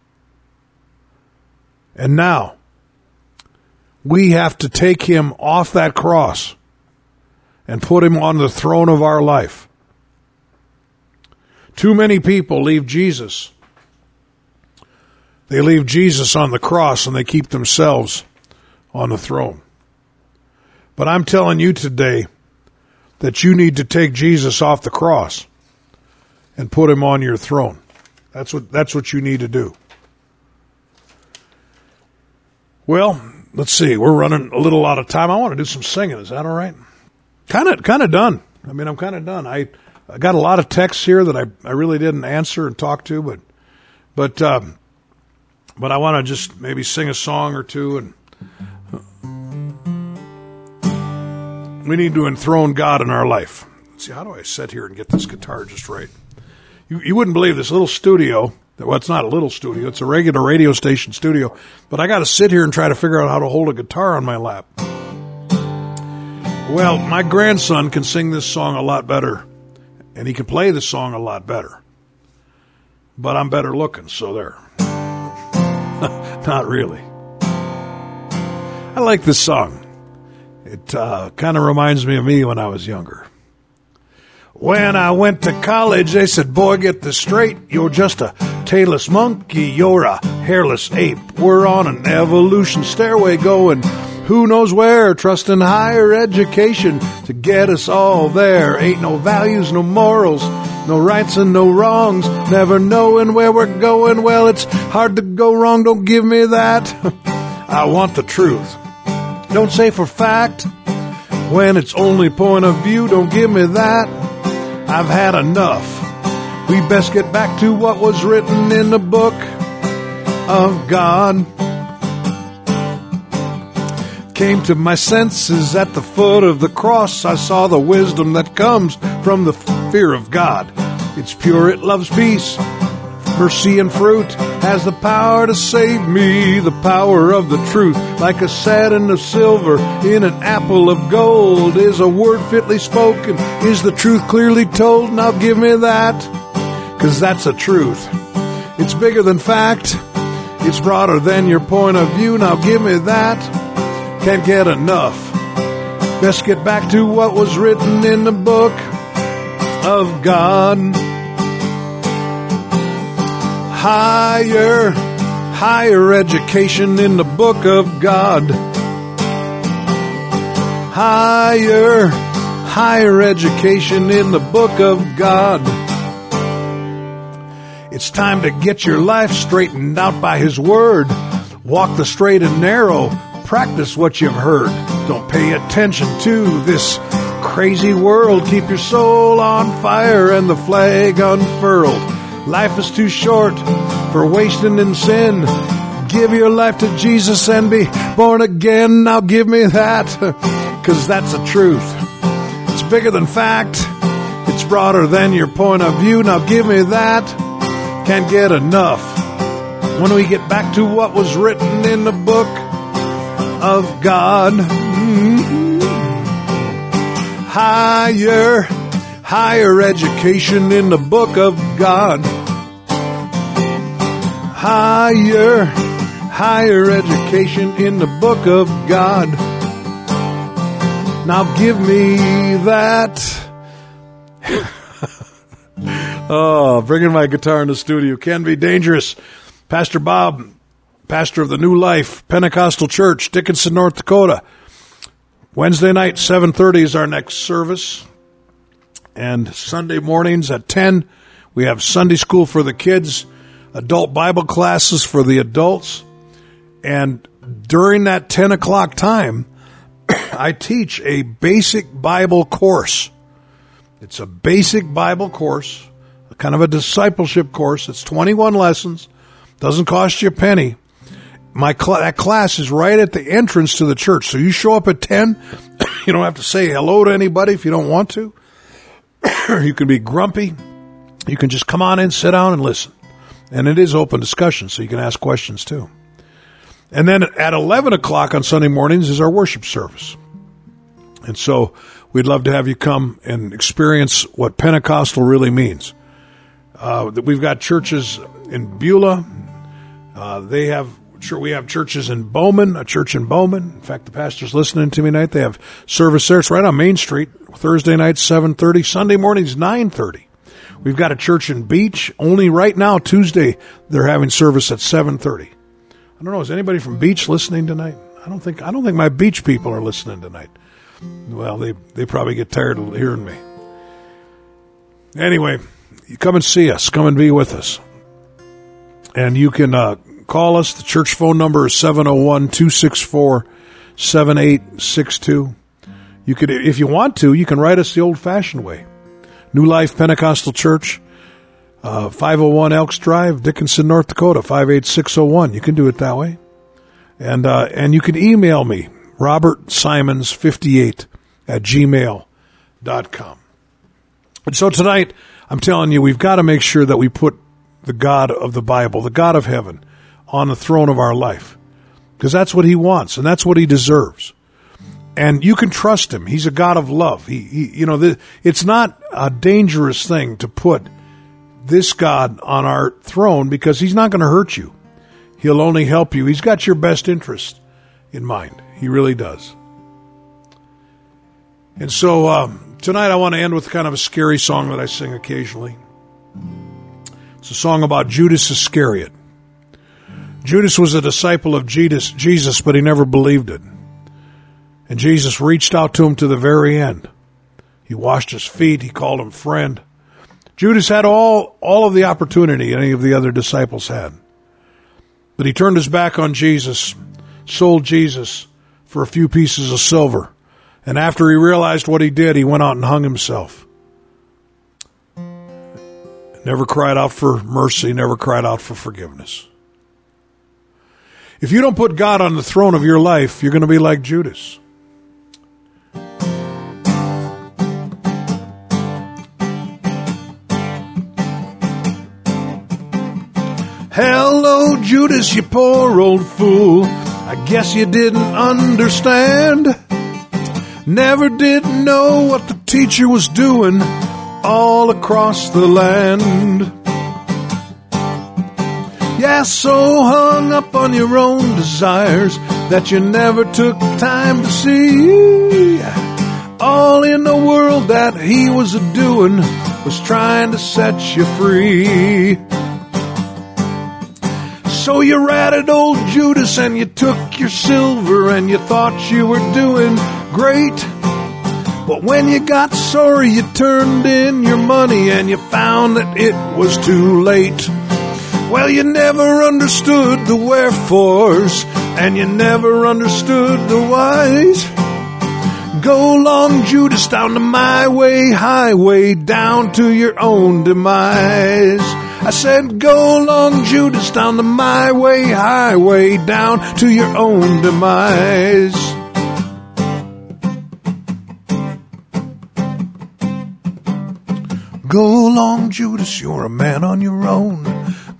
And now, we have to take him off that cross and put him on the throne of our life. Too many people leave Jesus. They leave Jesus on the cross and they keep themselves on the throne. But I'm telling you today that you need to take Jesus off the cross and put him on your throne. That's what that's what you need to do. Well, let's see. We're running a little out of time. I want to do some singing. Is that all right? Kind of, kind of done. I mean, I'm kind of done. I, I got a lot of texts here that I, I really didn't answer and talk to, but, but, um, but I want to just maybe sing a song or two and we need to enthrone God in our life. Let's see, how do I sit here and get this guitar just right? You, you wouldn't believe this little studio. Well, it's not a little studio. It's a regular radio station studio. But I got to sit here and try to figure out how to hold a guitar on my lap. Well, my grandson can sing this song a lot better, and he can play the song a lot better. But I'm better looking, so there. Not really. I like this song. It uh, kind of reminds me of me when I was younger. When I went to college, they said, boy, get this straight. You're just a tailless monkey. You're a hairless ape. We're on an evolution stairway going who knows where. Trusting higher education to get us all there. Ain't no values, no morals, no rights and no wrongs. Never knowing where we're going. Well, it's hard to go wrong. Don't give me that. I want the truth. Don't say for fact when it's only point of view. Don't give me that. I've had enough. We best get back to what was written in the book of God. Came to my senses at the foot of the cross. I saw the wisdom that comes from the fear of God. It's pure, it loves peace. mercy and fruit has the power to save me, the power of the truth. Like a satin of silver in an apple of gold is a word fitly spoken, is the truth clearly told. Now give me that, cause that's the truth. It's bigger than fact. It's broader than your point of view. Now give me that. Can't get enough. Best get back to what was written in the book of God. Higher, higher education in the book of God. Higher, higher education in the book of God. It's time to get your life straightened out by His Word. Walk the straight and narrow. Practice what you've heard. Don't pay attention to this crazy world. Keep your soul on fire and the flag unfurled. Life is too short for wasting in sin. Give your life to Jesus and be born again. Now give me that, cause that's the truth. It's bigger than fact. It's broader than your point of view. Now give me that. Can't get enough. When we get back to what was written in the book of God. Higher, higher education in the book of God. Higher, higher education in the book of God. Now give me that. oh, bringing my guitar in the studio can be dangerous. Pastor Bob, pastor of the New Life Pentecostal Church, Dickinson, North Dakota. Wednesday night, 7.30 is our next service. And Sunday mornings at 10, we have Sunday school for the kids, adult Bible classes for the adults. And during that 10 o'clock time, I teach a basic Bible course. It's a basic Bible course, a kind of a discipleship course. It's 21 lessons, doesn't cost you a penny my cl- that class is right at the entrance to the church. So you show up at 10. you don't have to say hello to anybody if you don't want to. you can be grumpy. You can just come on in, sit down and listen. And it is open discussion, so you can ask questions too. And then at 11 o'clock on Sunday mornings is our worship service. And so we'd love to have you come and experience what Pentecostal really means. Uh, we've got churches in Beulah. Uh, they have Sure, we have churches in Bowman, a church in Bowman. In fact, the pastor's listening to me tonight. They have service there. It's right on Main Street. Thursday night, 7.30. Sunday mornings, 9.30. We've got a church in Beach. Only right now, Tuesday, they're having service at 7.30. I don't know. Is anybody from Beach listening tonight? I don't think, I don't think my Beach people are listening tonight. Well, they, they probably get tired of hearing me. Anyway, you come and see us. Come and be with us. And you can, uh, call us. The church phone number is 701 264 7862. You could, if you want to, you can write us the old fashioned way. New Life Pentecostal Church, uh, 501 Elks Drive, Dickinson, North Dakota, 58601. You can do it that way. And, uh, and you can email me, Robert Simons 58 at gmail.com. And so tonight, I'm telling you, we've got to make sure that we put the God of the Bible, the God of heaven, on the throne of our life. Because that's what he wants and that's what he deserves. And you can trust him. He's a God of love. He, he you know, the, it's not a dangerous thing to put this God on our throne because he's not going to hurt you. He'll only help you. He's got your best interest in mind. He really does. And so um, tonight I want to end with kind of a scary song that I sing occasionally. It's a song about Judas Iscariot. Judas was a disciple of Jesus, but he never believed it. And Jesus reached out to him to the very end. He washed his feet. He called him friend. Judas had all, all of the opportunity any of the other disciples had. But he turned his back on Jesus, sold Jesus for a few pieces of silver. And after he realized what he did, he went out and hung himself. Never cried out for mercy, never cried out for forgiveness. If you don't put God on the throne of your life, you're going to be like Judas. Hello, Judas, you poor old fool. I guess you didn't understand. Never did know what the teacher was doing all across the land. Yeah, so hung up on your own desires that you never took time to see. All in the world that he was a doing was trying to set you free. So you ratted old Judas and you took your silver and you thought you were doing great. But when you got sorry, you turned in your money and you found that it was too late. Well, you never understood the wherefores and you never understood the whys. Go long, Judas, down to my way, highway, down to your own demise. I said, go long, Judas, down the my way, highway, down to your own demise. Go long, Judas, you're a man on your own.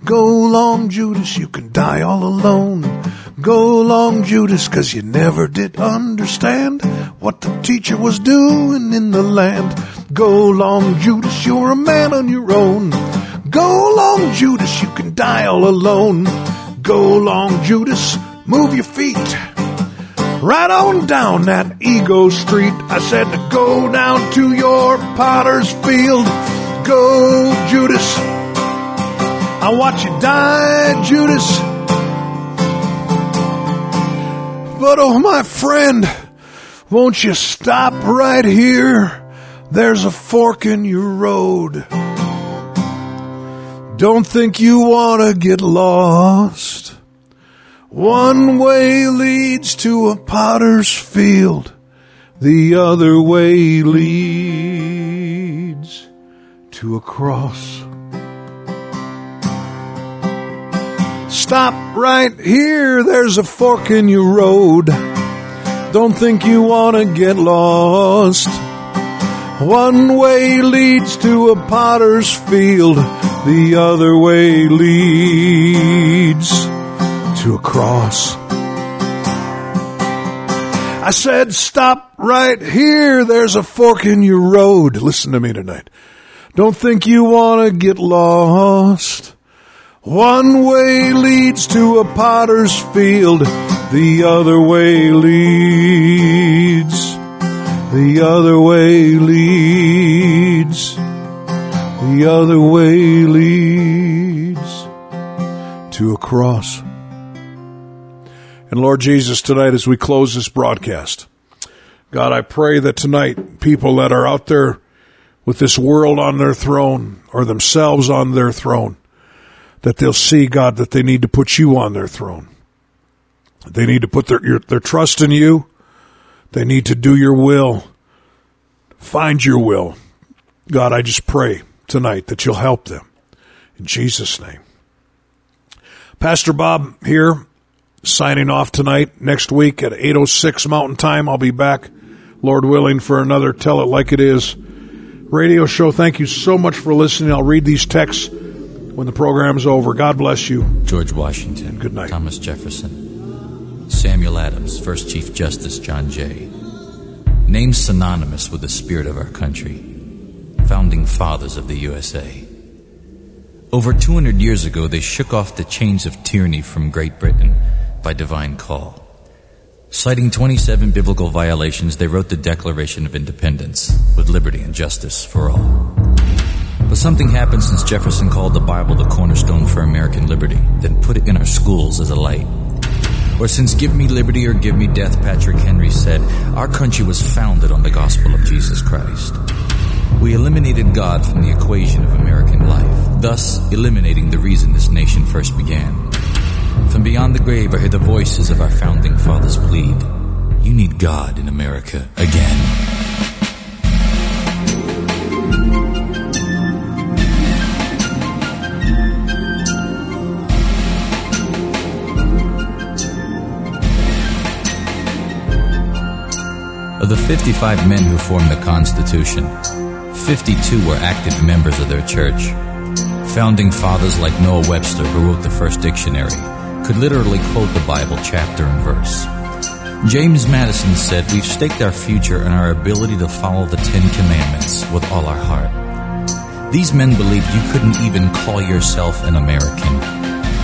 Go long, Judas, you can die all alone. Go long, Judas, cause you never did understand what the teacher was doing in the land. Go long, Judas, you're a man on your own. Go long, Judas, you can die all alone. Go long, Judas, move your feet. Right on down that ego street. I said to go down to your potter's field. Go, Judas. I watch you die, Judas. But oh, my friend, won't you stop right here? There's a fork in your road. Don't think you want to get lost. One way leads to a potter's field. The other way leads to a cross. Stop right here. There's a fork in your road. Don't think you want to get lost. One way leads to a potter's field. The other way leads to a cross. I said, stop right here. There's a fork in your road. Listen to me tonight. Don't think you want to get lost. One way leads to a potter's field. The other way leads. The other way leads. The other way leads to a cross. And Lord Jesus, tonight as we close this broadcast, God, I pray that tonight people that are out there with this world on their throne or themselves on their throne, that they'll see, God, that they need to put you on their throne. They need to put their, your, their trust in you. They need to do your will. Find your will. God, I just pray tonight that you'll help them. In Jesus' name. Pastor Bob here, signing off tonight. Next week at 8.06 Mountain Time, I'll be back, Lord willing, for another Tell It Like It Is radio show. Thank you so much for listening. I'll read these texts when the program's over. God bless you. George Washington. Good night. Thomas Jefferson. Samuel Adams, First Chief Justice John Jay. Names synonymous with the spirit of our country. Founding fathers of the USA. Over 200 years ago, they shook off the chains of tyranny from Great Britain by divine call. Citing 27 biblical violations, they wrote the Declaration of Independence with liberty and justice for all. But something happened since Jefferson called the Bible the cornerstone for American liberty, then put it in our schools as a light. Or since Give Me Liberty or Give Me Death, Patrick Henry said, our country was founded on the gospel of Jesus Christ. We eliminated God from the equation of American life, thus eliminating the reason this nation first began. From beyond the grave, I hear the voices of our founding fathers plead. You need God in America again. Of the 55 men who formed the Constitution, 52 were active members of their church. Founding fathers like Noah Webster, who wrote the first dictionary, could literally quote the Bible chapter and verse. James Madison said, We've staked our future in our ability to follow the Ten Commandments with all our heart. These men believed you couldn't even call yourself an American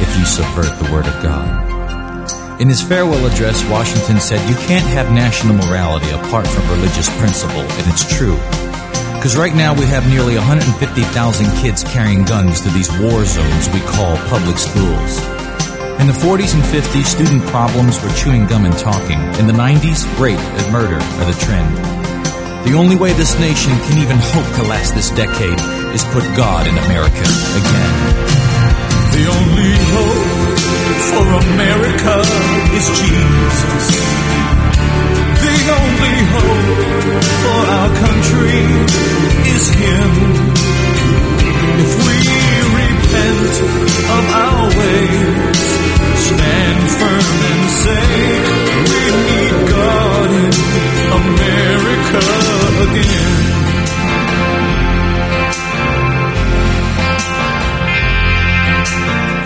if you subvert the Word of God. In his farewell address, Washington said, You can't have national morality apart from religious principle, and it's true. Because right now we have nearly 150,000 kids carrying guns to these war zones we call public schools. In the 40s and 50s, student problems were chewing gum and talking. In the 90s, rape and murder are the trend. The only way this nation can even hope to last this decade is put God in America again. The only hope for America is Jesus. The only hope for our country is Him. If we repent of our ways, stand firm and say we need God in America again.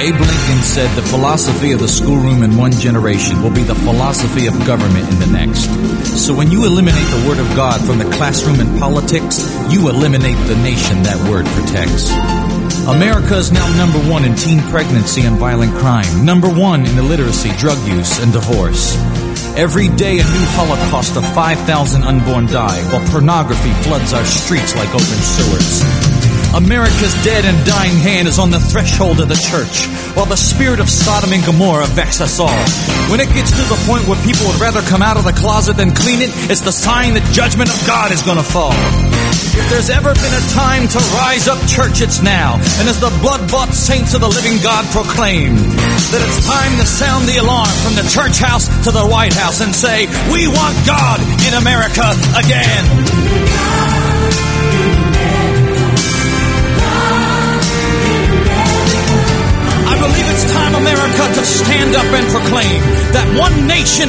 Abe Lincoln said the philosophy of the schoolroom in one generation will be the philosophy of government in the next. So when you eliminate the Word of God from the classroom and politics, you eliminate the nation that Word protects. America is now number one in teen pregnancy and violent crime, number one in illiteracy, drug use, and divorce. Every day a new holocaust of 5,000 unborn die, while pornography floods our streets like open sewers. America's dead and dying hand is on the threshold of the church, while the spirit of Sodom and Gomorrah vexes us all. When it gets to the point where people would rather come out of the closet than clean it, it's the sign that judgment of God is to fall. If there's ever been a time to rise up, church, it's now. And as the blood-bought saints of the living God proclaim that it's time to sound the alarm from the church house to the White House and say, we want God in America again.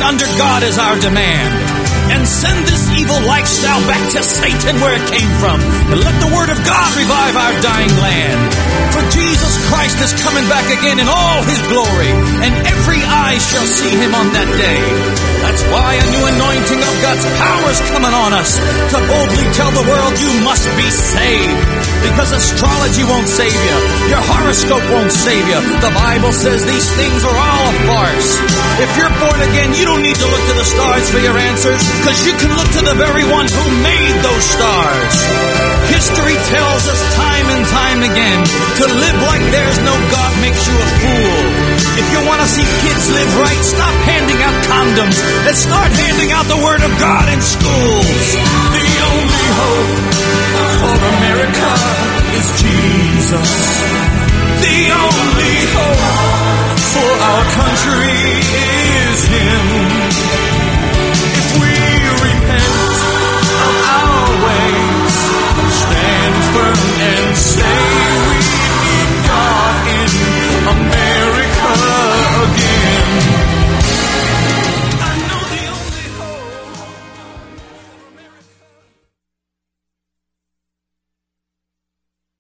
Under God is our demand and send this evil lifestyle back to Satan where it came from. And let the word of God revive our dying land. For Jesus Christ is coming back again in all his glory, and every eye shall see him on that day. That's why a new anointing of God's power is coming on us to boldly tell the world you must be saved. Because astrology won't save you. Your horoscope won't save you. The Bible says these things are all a farce. If you're born again, you don't need to look to the stars for your answers. Because you can look to the very one who made those stars. History tells us time and time again to live like there's no God makes you a fool. If you want to see kids live right, stop handing out condoms and start handing out the Word of God in schools. The only hope for America is Jesus. The only hope for our country is Him. If we repent of our ways, stand firm and say we need God in America again.